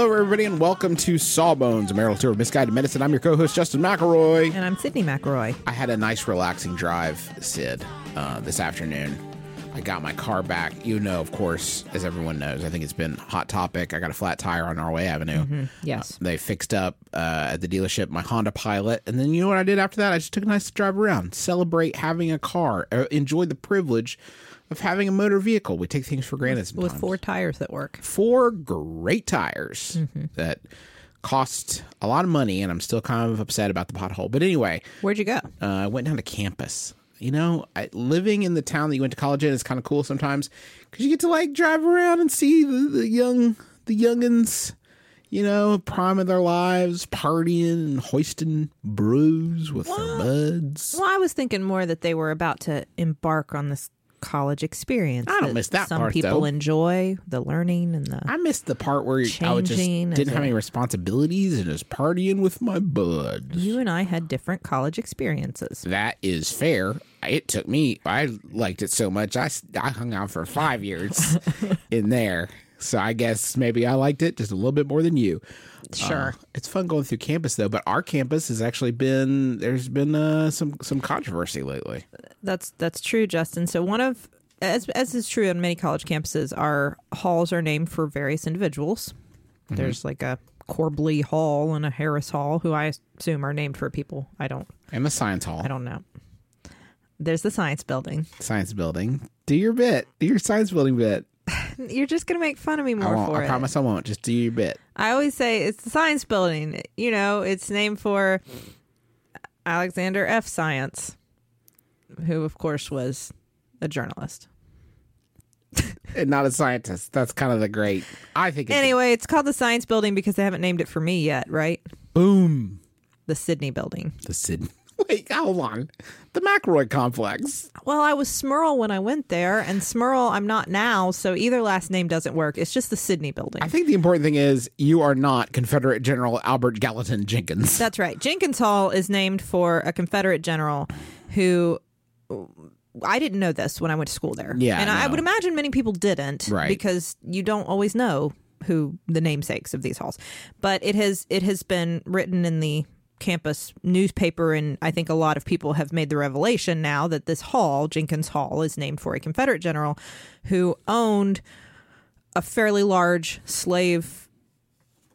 Hello, everybody, and welcome to Sawbones, a marital tour of misguided medicine. I'm your co-host Justin McElroy. And I'm Sydnee McElroy. I had a nice, relaxing drive, Sid, uh, this afternoon. I got my car back. You know, of course, as everyone knows, I think it's been hot topic. I got a flat tire on Norway Avenue. Yes. They fixed up uh, at the dealership my Honda Pilot, and then you know what I did after that? I just took a nice drive around, celebrate having a car, uh, enjoy the privilege of having a motor vehicle. We take things for granted sometimes. With four tires that work. four great tires that cost a lot of money, and I'm still kind of upset about the pothole. But anyway, Where'd you go? uh, I went down to campus. You know, I, living in the town that you went to college in is kind of cool sometimes because you get to like drive around and see the, the young the youngins. You know, prime of their lives, partying and hoisting brews with their buds. Well, I was thinking more that they were about to embark on this college experience. I don't miss that Some part, people though. enjoy the learning and the. I missed the part where I would just Changing didn't as have a- any responsibilities and just partying with my buds. you and I had different college experiences. That is fair. It took me. I liked it so much. I s- I hung out for five years in there. So I guess maybe I liked it just a little bit more than you. Sure. Uh, it's fun going through campus though. But our campus has actually been there's been uh, some some controversy lately. That's that's true, Justin. So one of as as is true on many college campuses, our halls are named for various individuals. Mm-hmm. There's like a Corbly Hall and a Harris Hall, who I assume are named for people. I don't And the science hall, I don't know. There's the science building. science building. Do your bit. Do your science building bit. You're just gonna make fun of me more won't. for I it. I promise I won't. Just do your bit. I always say it's the science building. You know, it's named for Alexander F. Science, who of course was a journalist. Not a scientist. That's kind of the great. I think. It's Anyway, it's called the science building because they haven't named it for me yet, right? boom. The Sydnee building. The Sydnee. Wait, hold on. The McRoy complex. Well, I was Smirl when I went there, and Smirl I'm not now, so either last name doesn't work. It's just the Sydnee building. I think the important thing is you are not Confederate General Albert Gallatin Jenkins. That's right. Jenkins Hall is named for a Confederate general who I didn't know this when I went to school there. Yeah, And I would imagine many people didn't Right. because you don't always know who the namesakes of these halls. But it has it has been written in the campus newspaper and I think a lot of people have made the revelation now that this hall, Jenkins Hall, is named for a Confederate general who owned a fairly large slave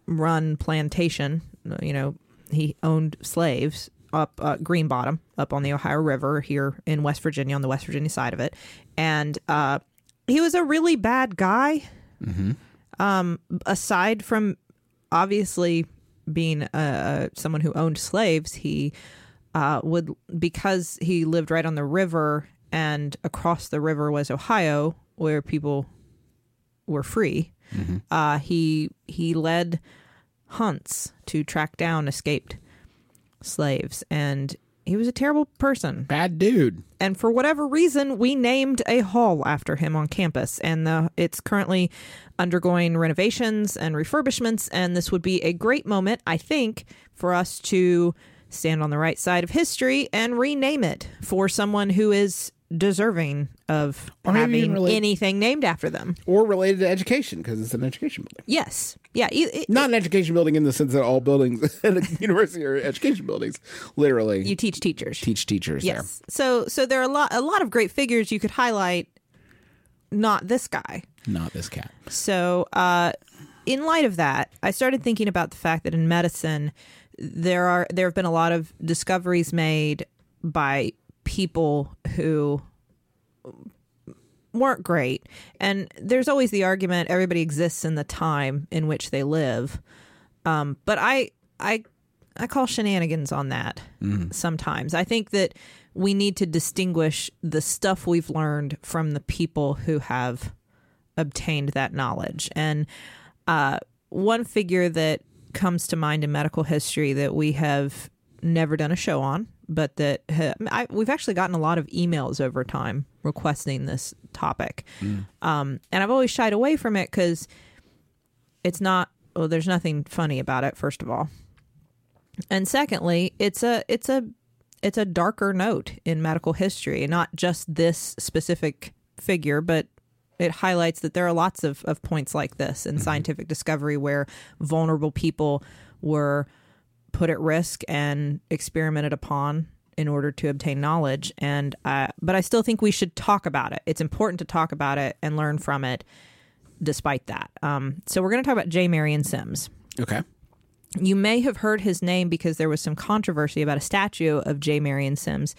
run plantation. You know, he owned slaves up uh, Green Bottom, up on the Ohio River here in West Virginia, on the West Virginia side of it. And uh, he was a really bad guy. Um, aside from obviously being uh, someone who owned slaves, he uh, would because he lived right on the river, and across the river was Ohio, where people were free. Uh, he he led hunts to track down escaped slaves, and he was a terrible person. Bad dude. And for whatever reason, we named a hall after him on campus, and the, it's currently undergoing renovations and refurbishments. And this would be a great moment, I think, for us to stand on the right side of history and rename it for someone who is deserving of Or having relate- anything named after them. Or related to education because it's an education building. Yes, yeah, e- it- Not an education building in the sense that all buildings at a university are education buildings. Literally, you teach teachers. teach teachers Yes. So so there are a lot a lot of great figures you could highlight not this guy. Not this cat. So, uh, in light of that, I started thinking about the fact that in medicine, there are there have been a lot of discoveries made by people who weren't great, and there's always the argument everybody exists in the time in which they live. Um, but I I I call shenanigans on that sometimes. I think that we need to distinguish the stuff we've learned from the people who have obtained that knowledge. And uh, one figure that comes to mind in medical history that we have never done a show on, but that uh, ha- I, we've actually gotten a lot of emails over time requesting this topic. Mm. Um, and I've always shied away from it because it's not, well, there's nothing funny about it, first of all. And secondly, it's a, it's a, it's a darker note in medical history, not just this specific figure, but it highlights that there are lots of, of points like this in mm-hmm. scientific discovery where vulnerable people were put at risk and experimented upon in order to obtain knowledge. And uh, but I still think we should talk about it. It's important to talk about it and learn from it, despite that. Um, so we're going to talk about J. Marion Sims. Okay. You may have heard his name because there was some controversy about a statue of J. Marion Sims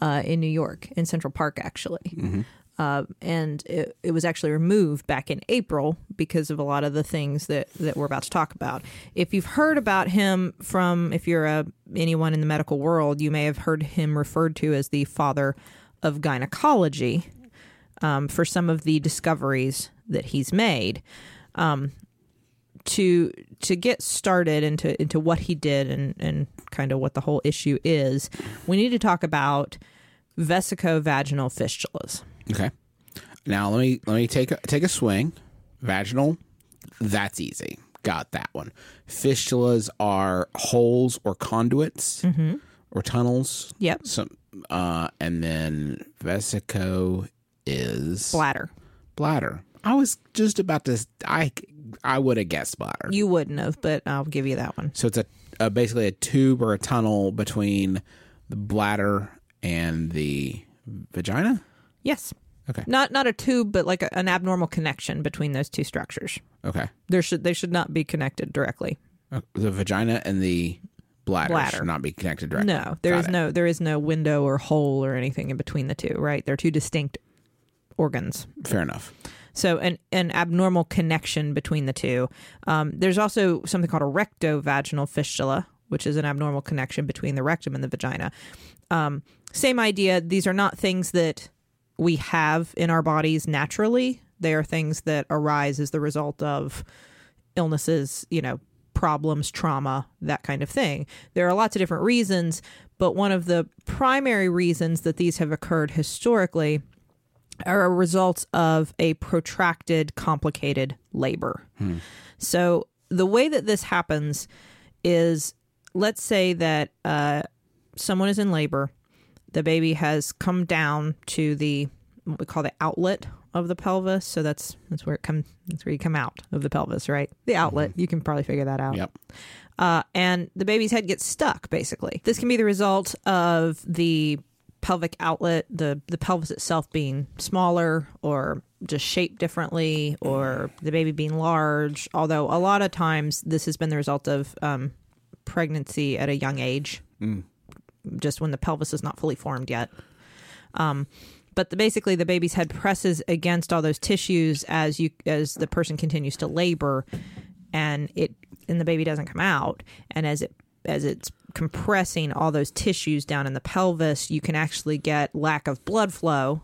uh, in New York, in Central Park, actually. Uh, and it, it was actually removed back in April because of a lot of the things that, that we're about to talk about. If you've heard about him from, if you're a, anyone in the medical world, you may have heard him referred to as the father of gynecology um, for some of the discoveries that he's made to to get started into into what he did and and kind of what the whole issue is, we need to talk about vesicovaginal fistulas. Okay. Now let me let me take a, take a swing. Vaginal, that's easy. Got that one. Fistulas are holes or conduits or tunnels. Yep. Some uh, and then vesico is Bladder. bladder. I was just about to. I I would have guessed bladder. You wouldn't have, but I'll give you that one. So it's a, a basically a tube or a tunnel between the bladder and the vagina. Yes. Okay. Not not a tube, but like a, an abnormal connection between those two structures. Okay. There should they should not be connected directly. Uh, The vagina and the bladder, Bladder. should not be connected directly. No, there Got is it. no there is no window or hole or anything in between the two. Right? They're two distinct organs. Fair enough. So an an abnormal connection between the two. Um, there's also something called a rectovaginal fistula, which is an abnormal connection between the rectum and the vagina. Um, same idea. These are not things that we have in our bodies naturally. They are things that arise as the result of illnesses, you know, problems, trauma, that kind of thing. There are lots of different reasons, but one of the primary reasons that these have occurred historically are a result of a protracted, complicated labor. So the way that this happens is let's say that uh, someone is in labor, the baby has come down to the what we call the outlet of the pelvis. So that's that's where it comes. That's where you come out of the pelvis, right? The outlet. You can probably figure that out Yep. uh, and the baby's head gets stuck basically this can be the result of the pelvic outlet the the pelvis itself being smaller or just shaped differently or the baby being large although a lot of times this has been the result of um, pregnancy at a young age just when the pelvis is not fully formed yet. Um, but the, basically the baby's head presses against all those tissues as you as the person continues to labor and it and the baby doesn't come out. And as it as it's compressing all those tissues down in the pelvis you can actually get lack of blood flow.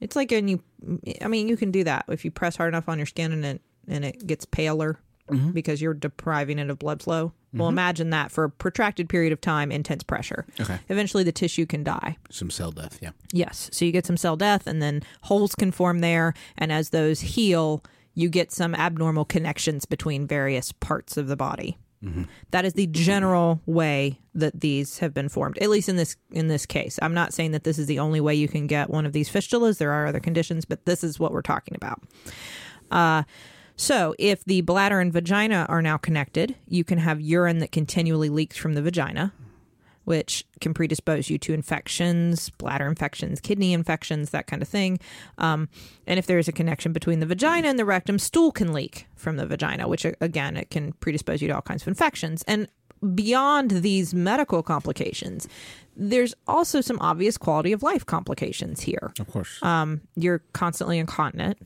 It's like when you i mean you can do that if you press hard enough on your skin and it and it gets paler Mm-hmm. because you're depriving it of blood flow well mm-hmm. imagine that for a protracted period of time intense pressure Okay. eventually the tissue can die Some cell death. Yeah. Yes. So you get some cell death, and then holes can form there. And as those heal, you get some abnormal connections between various parts of the body. Mm-hmm. That is the general way that these have been formed. At least in this in this case, I'm not saying that this is the only way you can get one of these fistulas. There are other conditions, but this is what we're talking about. Uh, so, if the bladder and vagina are now connected, you can have urine that continually leaks from the vagina. which can predispose you to infections, bladder infections, kidney infections, that kind of thing. Um, and if there is a connection between the vagina and the rectum, stool can leak from the vagina, which again, it can predispose you to all kinds of infections. And beyond these medical complications, there's also some obvious quality of life complications here. Of course. Um, you're constantly incontinent.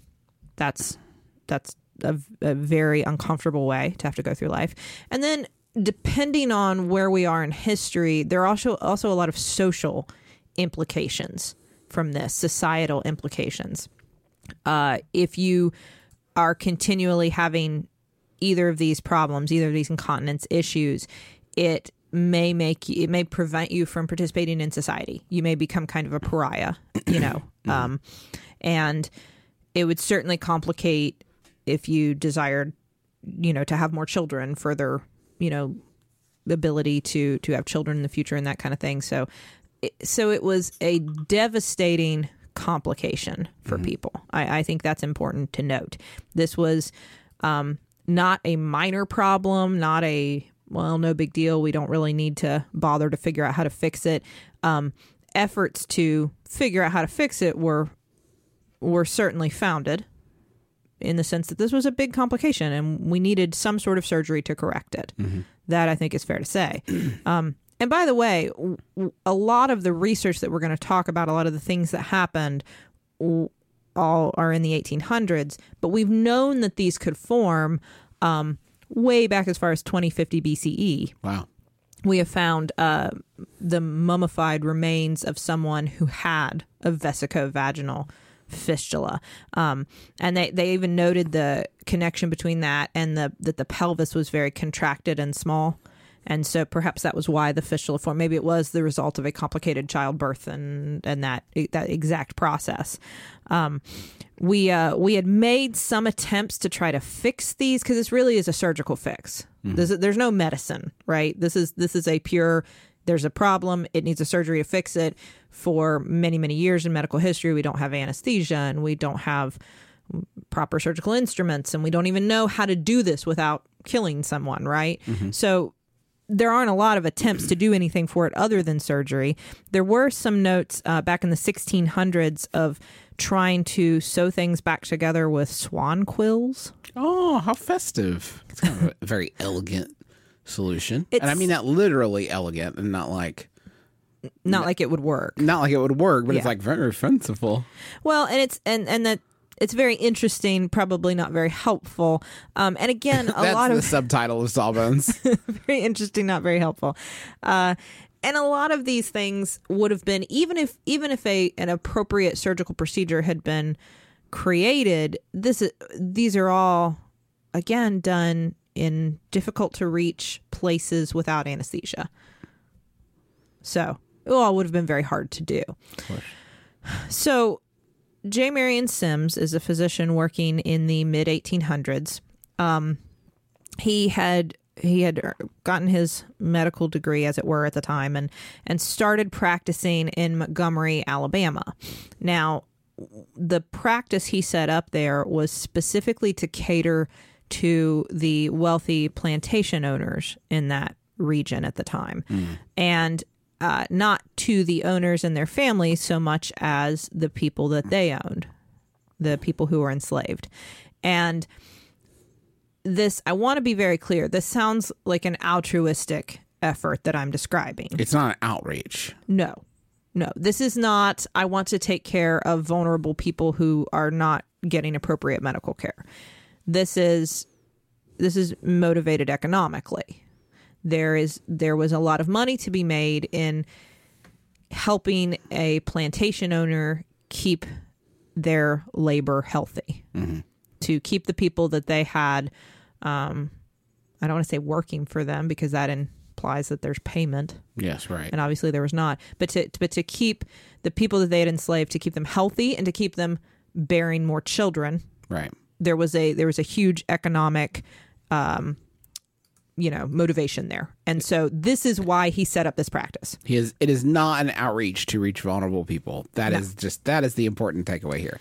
That's that's a, a very uncomfortable way to have to go through life. And then depending on where we are in history, there are also also a lot of social implications from this, societal implications. Uh, if you are continually having either of these problems, either of these incontinence issues, it may make you, it may prevent you from participating in society. You may become kind of a pariah, you know, um, and it would certainly complicate if you desired, you know, to have more children, further, you know, ability to to have children in the future and that kind of thing. So, it, so it was a devastating complication for people. I, I think that's important to note. This was um, not a minor problem, not a well, no big deal. We don't really need to bother to figure out how to fix it. Um, efforts to figure out how to fix it were were certainly founded in the sense that this was a big complication and we needed some sort of surgery to correct it. That I think is fair to say. um, and by the way, a lot of the research that we're going to talk about, a lot of the things that happened, all are in the 1800s, but we've known that these could form um, way back as far as 2050 BCE wow. we have found uh, the mummified remains of someone who had a vesicovaginal fistula, um, and they, they even noted the connection between that and the that the pelvis was very contracted and small, and so perhaps that was why the fistula formed. Maybe it was the result of a complicated childbirth and and that that exact process. Um, we uh, we had made some attempts to try to fix these because this really is a surgical fix. This there's no medicine, right? This is this is a pure. There's a problem. It needs a surgery to fix it. For many many years in medical history, we don't have anesthesia and we don't have proper surgical instruments, and we don't even know how to do this without killing someone, right? So there aren't a lot of attempts to do anything for it other than surgery. There were some notes uh, back in the 1600s of trying to sew things back together with swan quills. Oh, how festive. It's kind of a very elegant solution. and I mean that literally elegant and not like Not like it would work. not like it would work, but it's like very fanciful. Well, and it's and and that it's very interesting, probably not very helpful. Um, and again, a lot the of subtitle of Sawbones. very interesting, not very helpful. Uh, and a lot of these things would have been even if even if a an appropriate surgical procedure had been created. This is, these are all again done in difficult to reach places without anesthesia. So it all would have been very hard to do. So J. Marion Sims is a physician working in the mid 1800s. Um, he had he had gotten his medical degree, as it were, at the time, and and started practicing in Montgomery, Alabama. Now, the practice he set up there was specifically to cater to the wealthy plantation owners in that region at the time, and uh, not to the owners and their families so much as the people that they owned, the people who were enslaved, and this I want to be very clear. This sounds like an altruistic effort that I'm describing. it's not an outreach. No. No. This is not I want to take care of vulnerable people who are not getting appropriate medical care. This is this is motivated economically. There is there was a lot of money to be made in helping a plantation owner keep their labor healthy. To keep the people that they had um I don't want to say working for them because that implies that there's payment Yes, right. and obviously there was not. But to but to keep the people that they had enslaved, to keep them healthy and to keep them bearing more children, right. There was a there was a huge economic, um, you know, motivation there. And so this is why he set up this practice. He is it is not an outreach to reach vulnerable people. That is just that is the important takeaway here.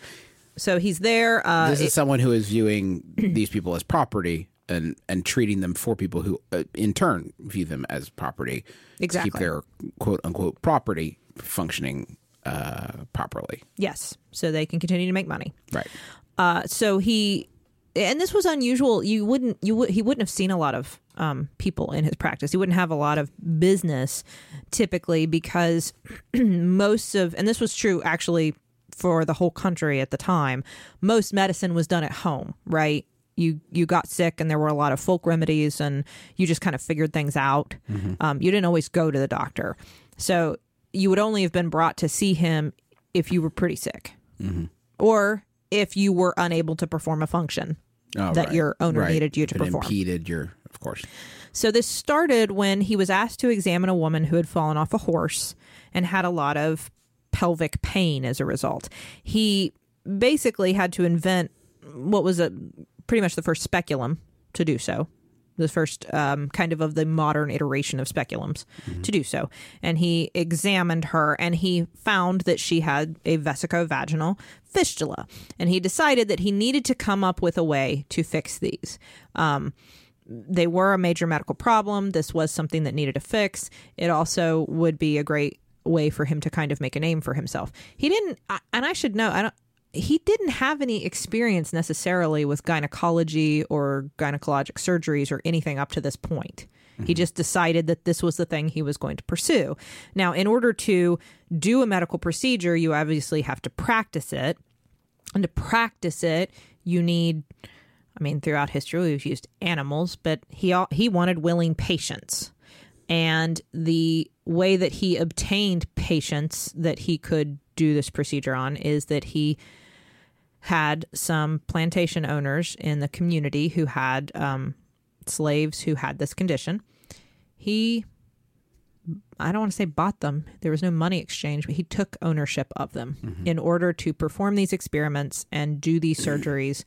So he's there. Uh, This is someone who is viewing these people as property and and treating them for people who uh, in turn view them as property to Exactly. keep their quote unquote property functioning uh, properly. Yes, so they can continue to make money. Right. Uh, so he, and this was unusual. You wouldn't, you would, he wouldn't have seen a lot of um, people in his practice. He wouldn't have a lot of business typically because most of, and this was true actually for the whole country at the time. Most medicine was done at home, right? You you got sick, and there were a lot of folk remedies, and you just kind of figured things out. Um, you didn't always go to the doctor, so you would only have been brought to see him if you were pretty sick or if you were unable to perform a function Oh, that right. your owner Right. needed you to It perform. impeded your, of course. So this started when he was asked to examine a woman who had fallen off a horse and had a lot of pelvic pain as a result. He basically had to invent what was a pretty much the first speculum to do so. The first um, kind of of the modern iteration of speculums to do so. And he examined her and he found that she had a vesicovaginal fistula. And he decided that he needed to come up with a way to fix these they were a major medical problem. This was something that needed a fix. It also would be a great way for him to kind of make a name for himself. He didn't, and I should know, I don't. He didn't have any experience necessarily with gynecology or gynecologic surgeries or anything up to this point. He mm-hmm. just decided that this was the thing he was going to pursue. Now, in order to do a medical procedure, you obviously have to practice it. And to practice it, you need I mean, throughout history, we've used animals, but he he wanted willing patients, and the way that he obtained patients that he could do this procedure on is that he had some plantation owners in the community who had um, slaves who had this condition. He, I don't want to say bought them. There was no money exchange, but he took ownership of them in order to perform these experiments and do these surgeries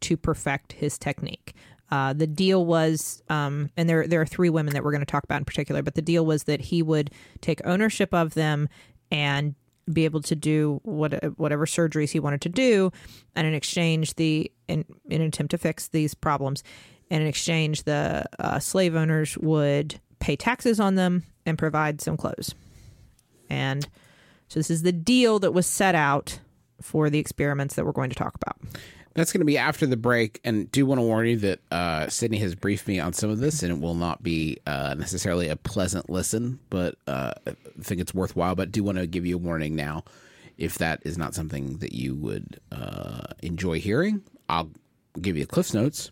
to perfect his technique. Uh, the deal was, um, and there there are three women that we're going to talk about in particular, but the deal was that he would take ownership of them and be able to do what whatever surgeries he wanted to do, and in exchange, the in, in an attempt to fix these problems, and in exchange, the uh, slave owners would pay taxes on them and provide some clothes. And so this is the deal that was set out for the experiments that we're going to talk about. That's going to be after the break. And do want to warn you that uh, Sydnee has briefed me on some of this, and it will not be uh, necessarily a pleasant listen, but uh, I think it's worthwhile. But do want to give you a warning now. If that is not something that you would uh, enjoy hearing, I'll give you the Cliff's Notes.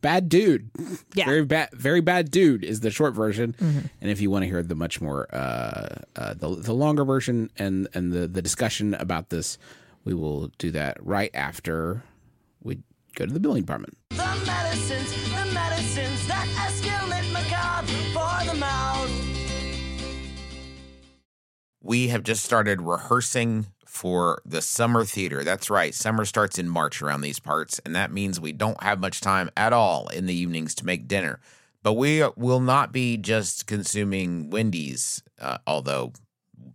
Bad dude. Yeah. Very bad, very bad dude is the short version. And if you want to hear the much more, uh, uh, the, the longer version and, and the, the discussion about this, we will do that right after we go to the billing department. The medicines, the medicines that escalate macabre for the mouth. we have just started rehearsing for the summer theater. That's right. Summer starts in March around these parts, and that means we don't have much time at all in the evenings to make dinner. But we will not be just consuming Wendy's, uh, although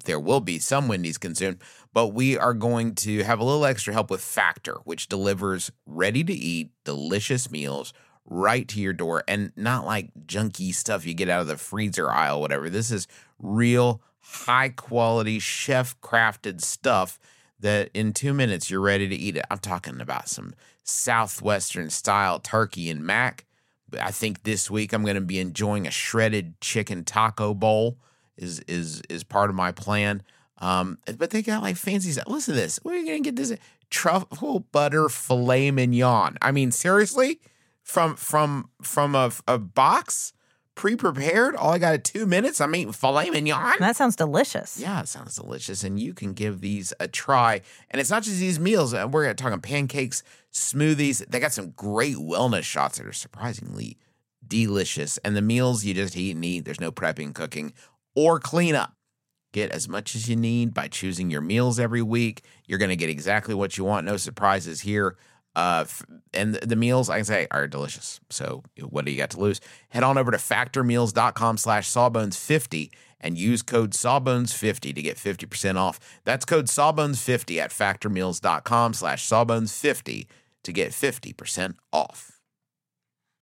there will be some Wendy's consumed, but we are going to have a little extra help with Factor, which delivers ready to eat, delicious meals right to your door and not like junky stuff you get out of the freezer aisle, whatever. This is real high quality chef crafted stuff that in two minutes you're ready to eat it. I'm talking about some Southwestern style turkey and mac. I think this week I'm going to be enjoying a shredded chicken taco bowl is is is part of my plan. Um, but they got like fancy stuff. Listen to this. Where are you gonna get this truffle butter filet mignon? I mean, seriously, from from from a, a box pre-prepared. All I got at two minutes. I'm eating filet mignon. That sounds delicious. Yeah, it sounds delicious, and you can give these a try. And it's not just these meals. uh, We're talking pancakes, smoothies. They got some great wellness shots that are surprisingly delicious. And the meals you just eat and eat. There's no prepping, cooking, or cleanup. Get as much as you need by choosing your meals every week. You're going to get exactly what you want. No surprises here. Uh, and the meals, I can say, are delicious. So what do you got to lose? Head on over to factormeals.com slash sawbones50 and use code sawbones50 to get 50% off. That's code sawbones50 at factormeals.com slash sawbones50 to get 50% off.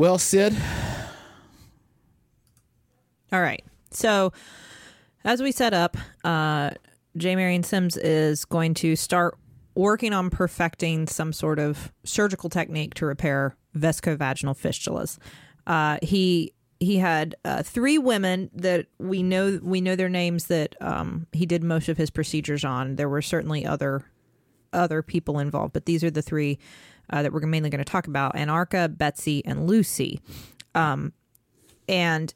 Well, Sid, All right. So, as we set up, uh, J. Marion Sims is going to start working on perfecting some sort of surgical technique to repair vesicovaginal fistulas. Uh, he he had uh, three women that we know we know their names that um, he did most of his procedures on. There were certainly other other people involved, but these are the three uh, that we're mainly going to talk about: Anarcha, Betsy, and Lucy. Um, and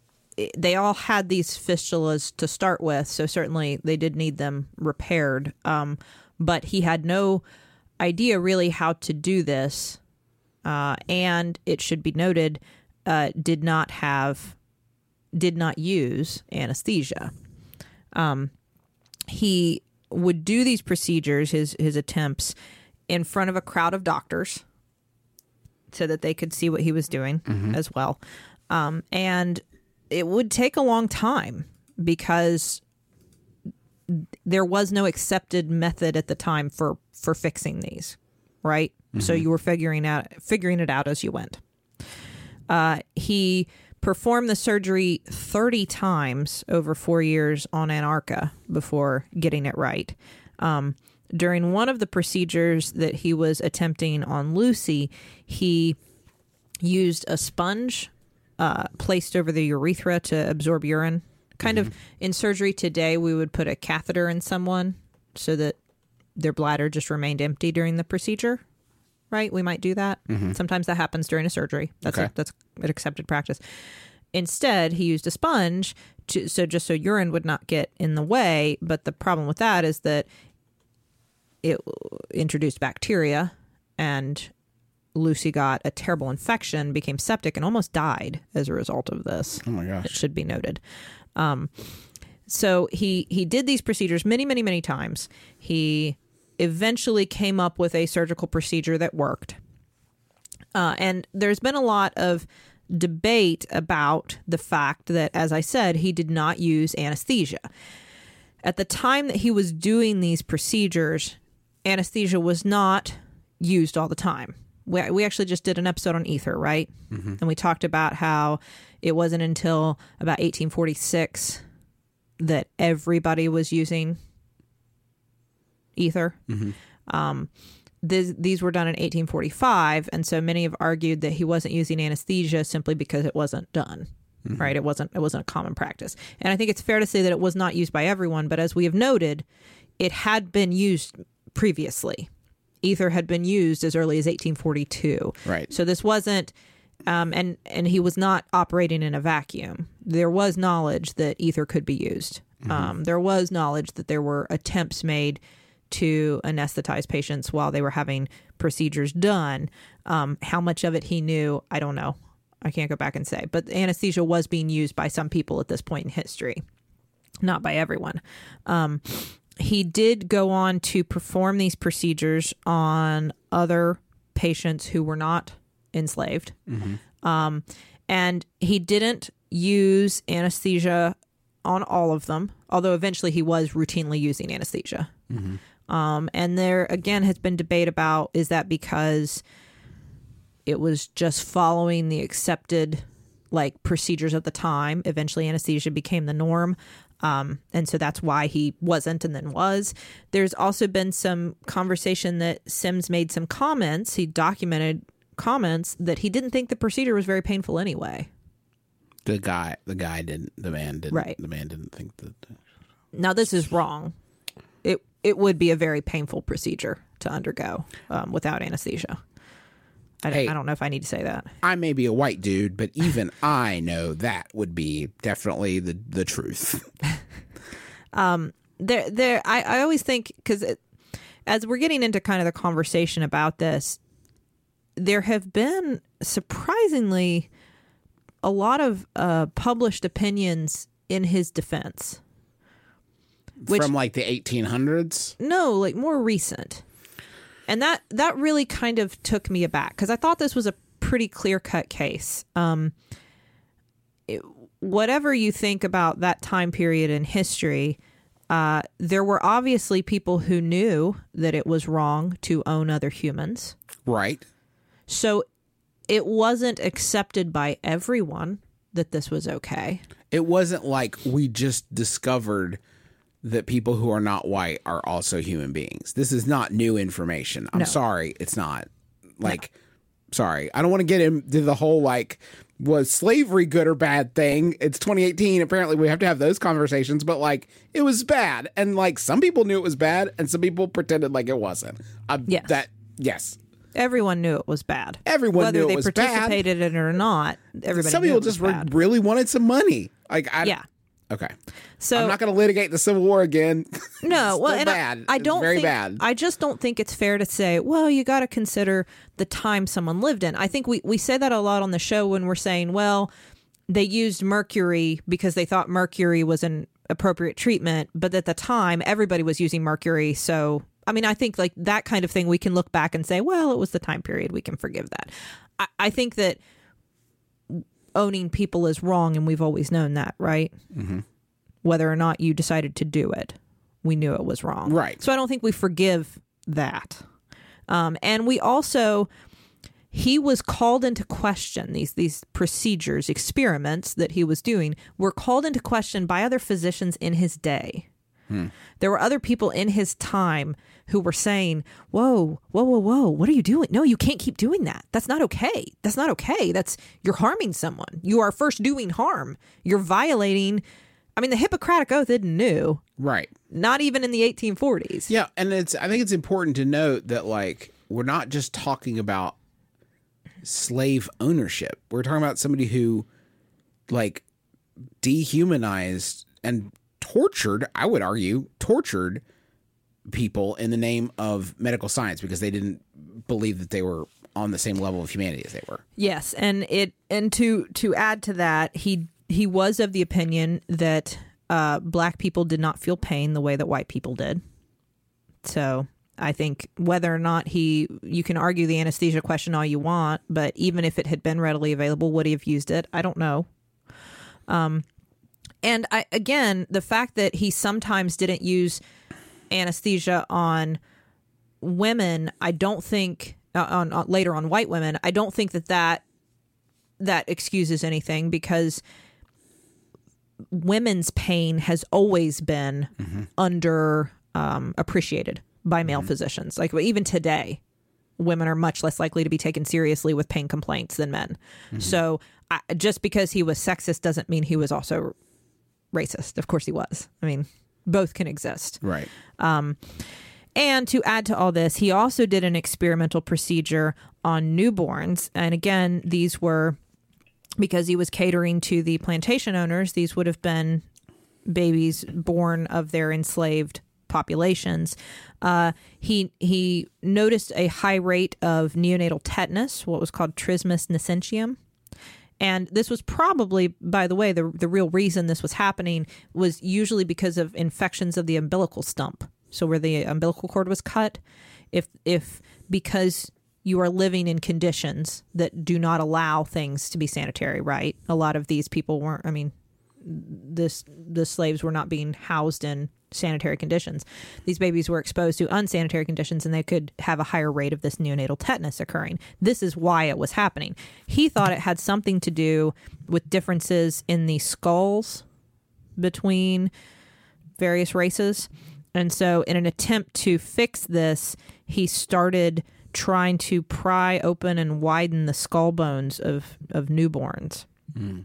they all had these fistulas to start with, so certainly they did need them repaired. Um, but he had no idea really how to do this, uh, and it should be noted, uh, did not have, did not use anesthesia. Um, he would do these procedures, his his attempts, in front of a crowd of doctors, so that they could see what he was doing as well. Um, and it would take a long time because there was no accepted method at the time for for fixing these, right? So you were figuring out figuring it out as you went. Uh, he performed the surgery 30 times over four years on Anarcha before getting it right. Um, during one of the procedures that he was attempting on Lucy, he used a sponge uh, placed over the urethra to absorb urine. Kind of in surgery today, we would put a catheter in someone so that their bladder just remained empty during the procedure. Right? We might do that. Sometimes that happens during a surgery. That's Okay. a, that's an accepted practice. Instead, he used a sponge to so just so urine would not get in the way. But the problem with that is that it introduced bacteria and Lucy got a terrible infection, became septic, and almost died as a result of this. oh my gosh! It should be noted. Um, so he he did these procedures many, many, many times. He eventually came up with a surgical procedure that worked. Uh, and there's been a lot of debate about the fact that, as I said, he did not use anesthesia. At the time that he was doing these procedures, anesthesia was not used all the time. We, we actually just did an episode on ether, right? Mm-hmm. And we talked about how it wasn't until about 1846 that everybody was using ether. Mm-hmm. Um, these, these were done in 1845, and so many have argued that he wasn't using anesthesia simply because it wasn't done. Mm-hmm. Right, it wasn't it wasn't a common practice, and I think it's fair to say that it was not used by everyone. But as we have noted, it had been used previously. Ether had been used as early as 1842. Right. So this wasn't, um, and and he was not operating in a vacuum. There was knowledge that ether could be used. Um, there was knowledge that there were attempts made to anesthetize patients while they were having procedures done. Um, how much of it he knew, I don't know. I can't go back and say. But anesthesia was being used by some people at this point in history, not by everyone. Um, he did go on to perform these procedures on other patients who were not enslaved. Um, and he didn't use anesthesia on all of them, although eventually he was routinely using anesthesia. Um, and there again has been debate about is that because it was just following the accepted like procedures at the time. Eventually, anesthesia became the norm. Um, and so that's why he wasn't and then was. There's also been some conversation that Sims made some comments. He documented comments that he didn't think the procedure was very painful anyway. The guy, the guy didn't. The man didn't. Right. The man didn't think that. Now, this is wrong. It it would be a very painful procedure to undergo um, without anesthesia. I, Hey. I don't know if I need to say that. I may be a white dude, but even I know that would be definitely the the truth. um, there there I, I always think because as we're getting into kind of the conversation about this there have been surprisingly a lot of uh, published opinions in his defense Which- From like the 1800s. no like more recent and that that really kind of took me aback because i thought this was a pretty clear cut case. Um it- whatever you think about that time period in history uh, there were obviously people who knew that it was wrong to own other humans. Right. so it wasn't accepted by everyone that this was okay. It wasn't like we just discovered that people who are not white are also human beings. This is not new information. I'm No. sorry, it's not. Like, sorry, I don't want to get into the whole like was slavery good or bad thing. It's 2018. Apparently, we have to have those conversations. But like, it was bad, and like some people knew it was bad, and some people pretended like it wasn't. Uh, Yes. That yes. everyone knew it was bad Everyone whether knew it they was bad. participated in it or not everybody some people just re- really wanted some money. Like, I yeah Okay. so I'm not going to litigate the Civil War again. No, well, and bad. I, I don't very think, bad. I just don't think it's fair to say, well, you got to consider the time someone lived in. I think we we say that a lot on the show when we're saying, well, they used mercury because they thought mercury was an appropriate treatment, but at the time everybody was using mercury, so I mean, I think like that kind of thing we can look back and say, well, it was the time period, we can forgive that. I, I think that owning people is wrong, and we've always known that, right? Mm-hmm. Whether or not you decided to do it, we knew it was wrong. Right. So I don't think we forgive that. Um, and we also, he was called into question. These these procedures, experiments that he was doing, were called into question by other physicians in his day. There were other people in his time who were saying, "Whoa, whoa, whoa, whoa! What are you doing? No, you can't keep doing that. That's not okay. That's not okay. That's you're harming someone. You are first doing harm. You're violating." I mean, the Hippocratic Oath isn't new. right. Not even in the 1840s. Yeah, and it's I think it's important to note that like we're not just talking about slave ownership. We're talking about somebody who like dehumanized and tortured, I would argue, tortured people in the name of medical science because they didn't believe that they were on the same level of humanity as they were. Yes, and it and to to add to that, he he was of the opinion that uh, black people did not feel pain the way that white people did. So I think whether or not he, you can argue the anesthesia question all you want, but even if it had been readily available, would he have used it? I don't know. Um, and I again, the fact that he sometimes didn't use anesthesia on women, I don't think uh, on, on later on white women, I don't think that that that excuses anything because women's pain has always been under um, appreciated by male physicians. Like even today, women are much less likely to be taken seriously with pain complaints than men. So I, just because he was sexist doesn't mean he was also racist. Of course he was. I mean, both can exist. Right. And to add to all this, he also did an experimental procedure on newborns. And again, these were because he was catering to the plantation owners, these would have been babies born of their enslaved populations. Uh, he he noticed a high rate of neonatal tetanus, what was called trismus nascentium. And this was probably, by the way, the the real reason this was happening was usually because of infections of the umbilical stump. So where the umbilical cord was cut, if if because you are living in conditions that do not allow things to be sanitary, right? A lot of these people weren't, I mean, this the slaves were not being housed in sanitary conditions. These babies were exposed to unsanitary conditions and they could have a higher rate of this neonatal tetanus occurring. This is why it was happening. He thought it had something to do with differences in the skulls between various races. And so, in an attempt to fix this, he started trying to pry open and widen the skull bones of, of newborns hmm.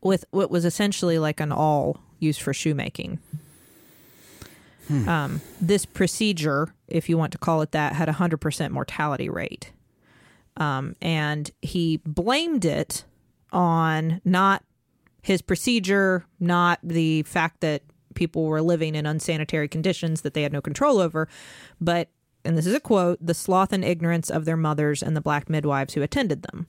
with what was essentially like an awl used for shoemaking. Um, this procedure, if you want to call it that, had a 100% mortality rate. Um, and he blamed it on not his procedure, not the fact that people were living in unsanitary conditions that they had no control over, but, and this is a quote, the sloth and ignorance of their mothers and the black midwives who attended them.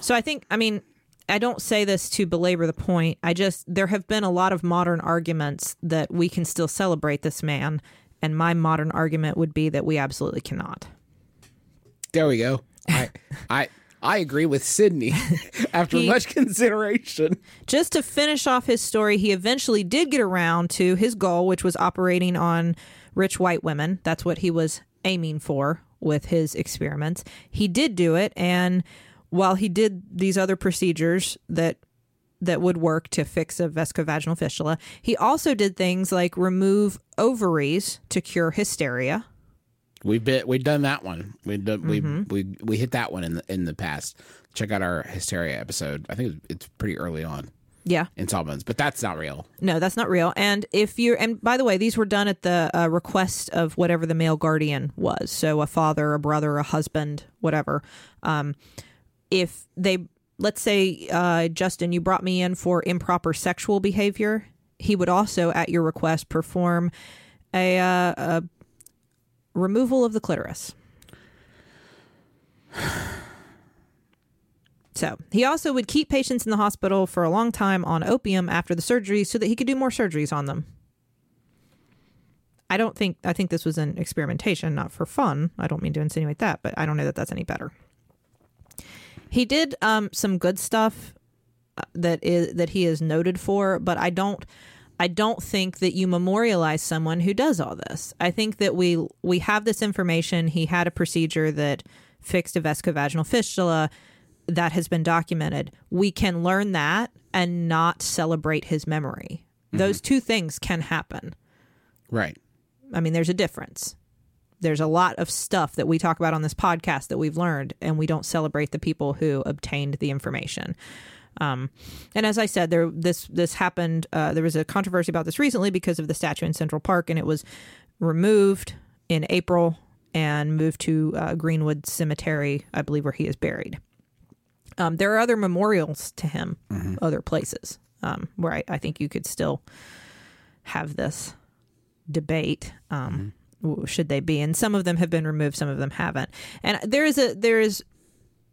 so I think, I mean, I don't say this to belabor the point. I just, there have been a lot of modern arguments that we can still celebrate this man. And my modern argument would be that we absolutely cannot. There we go. I I I agree with Sydnee after He- much consideration. Just to finish off his story, he eventually did get around to his goal, which was operating on rich white women. That's what he was aiming for with his experiments. He did do it, and while he did these other procedures that that would work to fix a vesicovaginal fistula, he also did things like remove ovaries to cure hysteria. We bit we done that one. We done, Mm-hmm. we we we hit that one in the in the past. Check out our hysteria episode. I think it's pretty early on Yeah. in Sawbones, but that's not real. No, that's not real. And if you're, and by the way, these were done at the uh, request of whatever the male guardian was. So a father, a brother, a husband, whatever. Um, if they, let's say, uh, Justin, you brought me in for improper sexual behavior, he would also, at your request, perform a, uh, a removal of the clitoris. So he also would keep patients in the hospital for a long time on opium after the surgery so that he could do more surgeries on them. I don't think, I think this was an experimentation, not for fun. I don't mean to insinuate that, but I don't know that that's any better. He did um, some good stuff uh, that is that he is noted for, but I don't I don't think that you memorialize someone who does all this. I think that we we have this information. He had a procedure that fixed a vesicovaginal fistula that has been documented. We can learn that and not celebrate his memory. Those two things can happen. Right. I mean, there's a difference. There's a lot of stuff that we talk about on this podcast that we've learned, and we don't celebrate the people who obtained the information. Um, and as I said, there this this happened. Uh, there was a controversy about this recently because of the statue in Central Park, and it was removed in April and moved to uh, Greenwood Cemetery, I believe, where he is buried. Um, there are other memorials to him, other places um, where I, I think you could still have this debate. Um, w- Should they be? And some of them have been removed, some of them haven't. And there is a there is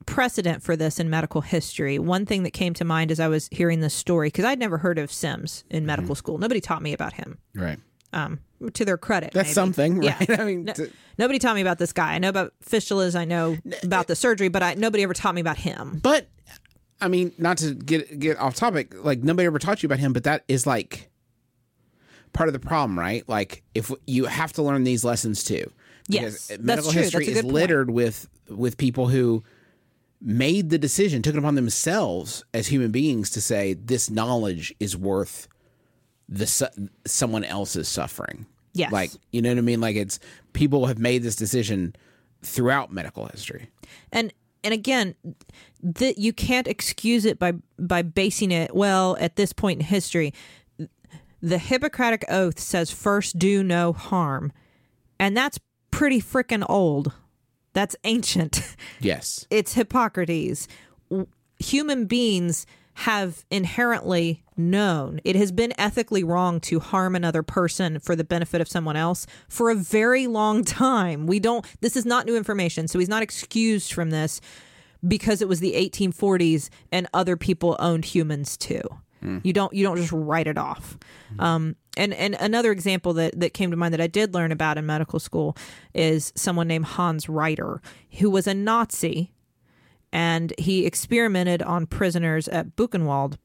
precedent for this in medical history. One thing that came to mind as I was hearing this story because I'd never heard of Sims in medical school. Nobody taught me about him. Right. Um, to their credit, That's maybe. something, Yeah. right? I mean, No- to- nobody taught me about this guy. I know about fistulas. I know about the surgery, but I, nobody ever taught me about him. but I mean, not to get get off topic, like nobody ever taught you about him, but that is like part of the problem, right? Like if you have to learn these lessons too. Yes, medical true. history That's a is good point. littered with with people who made the decision, took it upon themselves as human beings to say this knowledge is worth the su- someone else's suffering. Yes. Like, you know what I mean? Like it's people have made this decision throughout medical history. and and again that you can't excuse it by by basing it well at this point in history the hippocratic oath says first do no harm. And that's pretty freaking old. That's ancient. Yes. it's hippocrates. Human beings have inherently known. It has been ethically wrong to harm another person for the benefit of someone else for a very long time. We don't this is not new information so he's not excused from this because it was the 1840s and other people owned humans too You don't you don't just write it off. Um, and and another example that that came to mind that I did learn about in medical school is someone named Hans Reiter, who was a Nazi, and he experimented on prisoners at Buchenwald.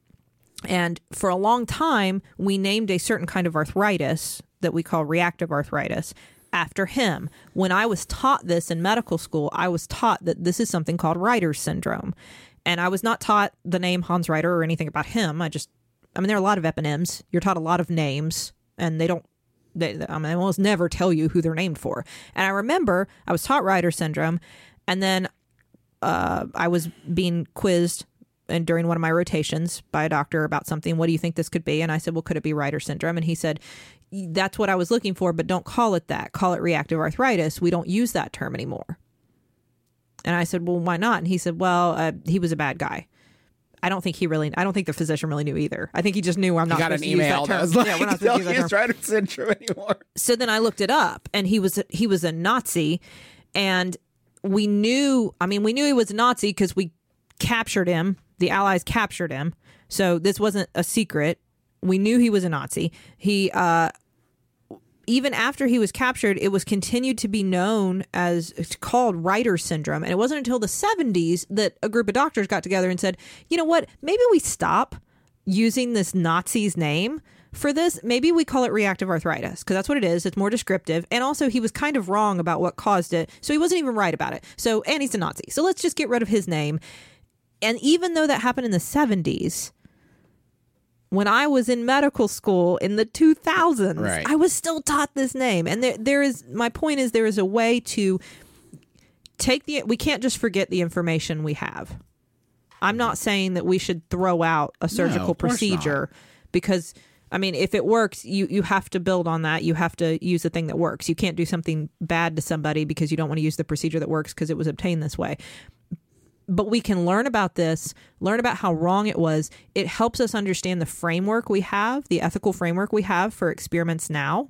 And for a long time, we named a certain kind of arthritis that we call reactive arthritis after him. When I was taught this in medical school, I was taught that this is something called Reiter's syndrome. And I was not taught the name Hans Reiter or anything about him. I just, I mean, there are a lot of eponyms. You're taught a lot of names, and they don't, they, I mean, they almost never tell you who they're named for. And I remember I was taught Reiter syndrome, and then uh, I was being quizzed and during one of my rotations by a doctor about something. What do you think this could be? And I said, well, could it be Reiter syndrome? And he said, that's what I was looking for, but don't call it that. Call it reactive arthritis. We don't use that term anymore. And I said, well, why not? And he said, well, uh, he was a bad guy. I don't think he really. I don't think the physician really knew either. I think he just knew I'm not got an email that was like, yeah, we're not supposed to use that term anymore. so then I looked it up, and he was he was a Nazi, and we knew. I mean, we knew he was a Nazi because we captured him. The Allies captured him, so this wasn't a secret. We knew he was a Nazi. He uh, even after he was captured, it was continued to be known as it's called Reiter syndrome, and it wasn't until the '70s that a group of doctors got together and said, "You know what? Maybe we stop." using this Nazi's name for this, maybe we call it reactive arthritis because that's what it is. It's more descriptive. And also, he was kind of wrong about what caused it. So he wasn't even right about it. So, and he's a Nazi. So let's just get rid of his name. And even though that happened in the 70s, when I was in medical school in the 2000s, Right. I was still taught this name. And there, there is, my point is, there is a way to take the, we can't just forget the information we have. I'm not saying that we should throw out a surgical course procedure because I mean if it works you you have to build on that you have to use the thing that works you can't do something bad to somebody because you don't want to use the procedure that works because it was obtained this way but we can learn about this learn about how wrong it was it helps us understand the framework we have the ethical framework we have for experiments now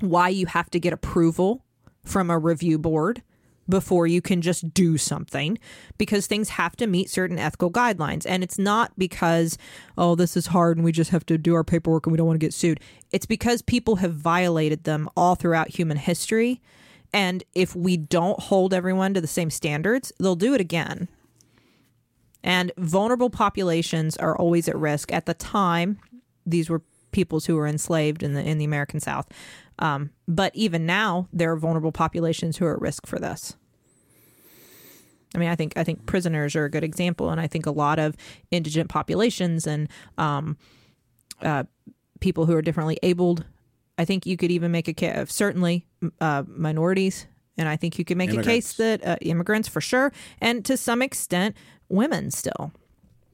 why you have to get approval from a review board before you can just do something because things have to meet certain ethical guidelines. And it's not because, oh, this is hard and we just have to do our paperwork and we don't want to get sued. It's because people have violated them all throughout human history. And if we don't hold everyone to the same standards, they'll do it again. And vulnerable populations are always at risk. At the time, these were peoples who were enslaved in the in the American South. Um, but even now, there are vulnerable populations who are at risk for this. I mean, I think I think prisoners are a good example, and I think a lot of indigent populations and um, uh, people who are differently abled. I think you could even make a case, of certainly uh, minorities, and I think you can make a case that uh, immigrants for sure, and to some extent, women still,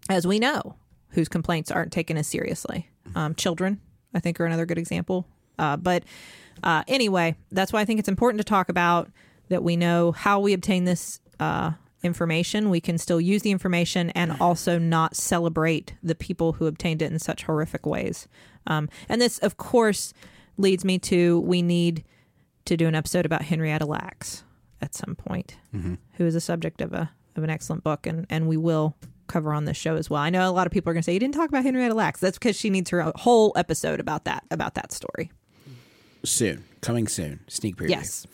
as we know, whose complaints aren't taken as seriously. Um, children, I think, are another good example. Uh, but uh, anyway, that's why I think it's important to talk about that we know how we obtain this uh, information. We can still use the information and also not celebrate the people who obtained it in such horrific ways. Um, and this, of course, leads me to we need to do an episode about Henrietta Lacks at some point, who is a subject of a of an excellent book, and and we will cover on this show as well. I know a lot of people are going to say you didn't talk about Henrietta Lacks. That's because she needs her whole episode about that about that story. Soon, coming soon. Sneak preview. Yes.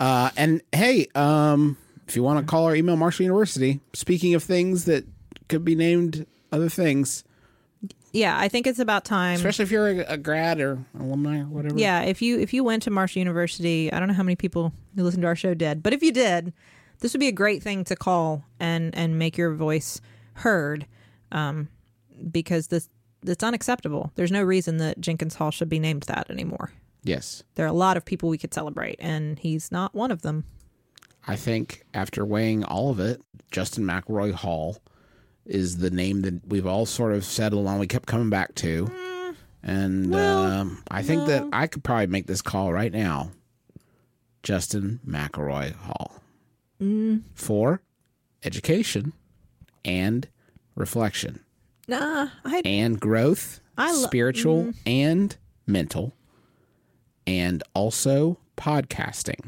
Uh, and hey, um, if you want to call or email Marshall University, speaking of things that could be named other things, Yeah, I think it's about time. especially if you're a, a grad or alumni or whatever. Yeah, if you if you went to Marshall University, I don't know how many people who listen to our show did, but if you did, this would be a great thing to call and and make your voice heard, um, because this it's unacceptable. There's no reason that Jenkins Hall should be named that anymore. Yes. There are a lot of people we could celebrate, and he's not one of them. I think after weighing all of it, Justin McElroy Hall is the name that we've all sort of settled on. We kept coming back to. And um, I think that I could probably make this call right now. Justin McElroy Hall. For education and reflection Nah, I and growth, I lo- spiritual and mental, and also podcasting.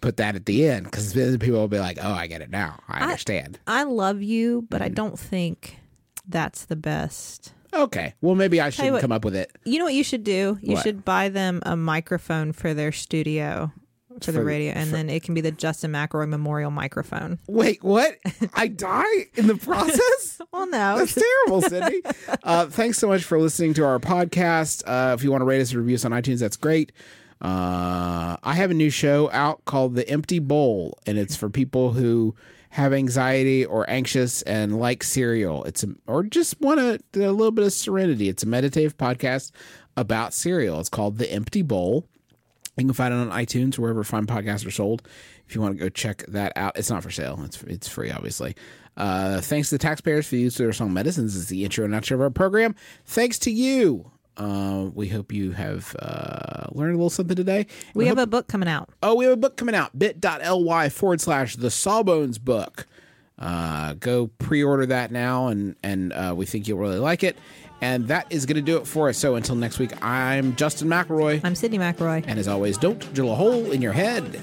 Put that at the end because then people will be like, "Oh, I get it now. I understand." I love you, but I don't think that's the best Okay. Well, maybe I should come up with it. You know what you should do? You What? should buy them a microphone for their studio for the radio, and for- then it can be the Justin McElroy Memorial microphone. Wait, what? I die in the process? Well, no, That's terrible, Sydnee. Uh, thanks so much for listening to our podcast. Uh, if you want to rate us and review us on iTunes, that's great. Uh, I have a new show out called The Empty Bowl, and it's for people who have anxiety or anxious and like cereal. It's a, or just want a, a little bit of serenity. It's a meditative podcast about cereal. It's called The Empty Bowl. You can find it on iTunes, or wherever fine podcasts are sold. If you want to go check that out, it's not for sale. It's it's free, obviously. Uh, thanks to the taxpayers for the use of their song medicines is the intro and outro of our program. Thanks to you. Uh, we hope you have uh, learned a little something today. we have a book coming out. Oh, we have a book coming out. bit.ly forward slash the Sawbones book. Uh, go pre-order that now, and and uh, we think you'll really like it. And that is going to do it for us. So until next week, I'm Justin McElroy. I'm Sydnee McElroy. And as always, don't drill a hole in your head.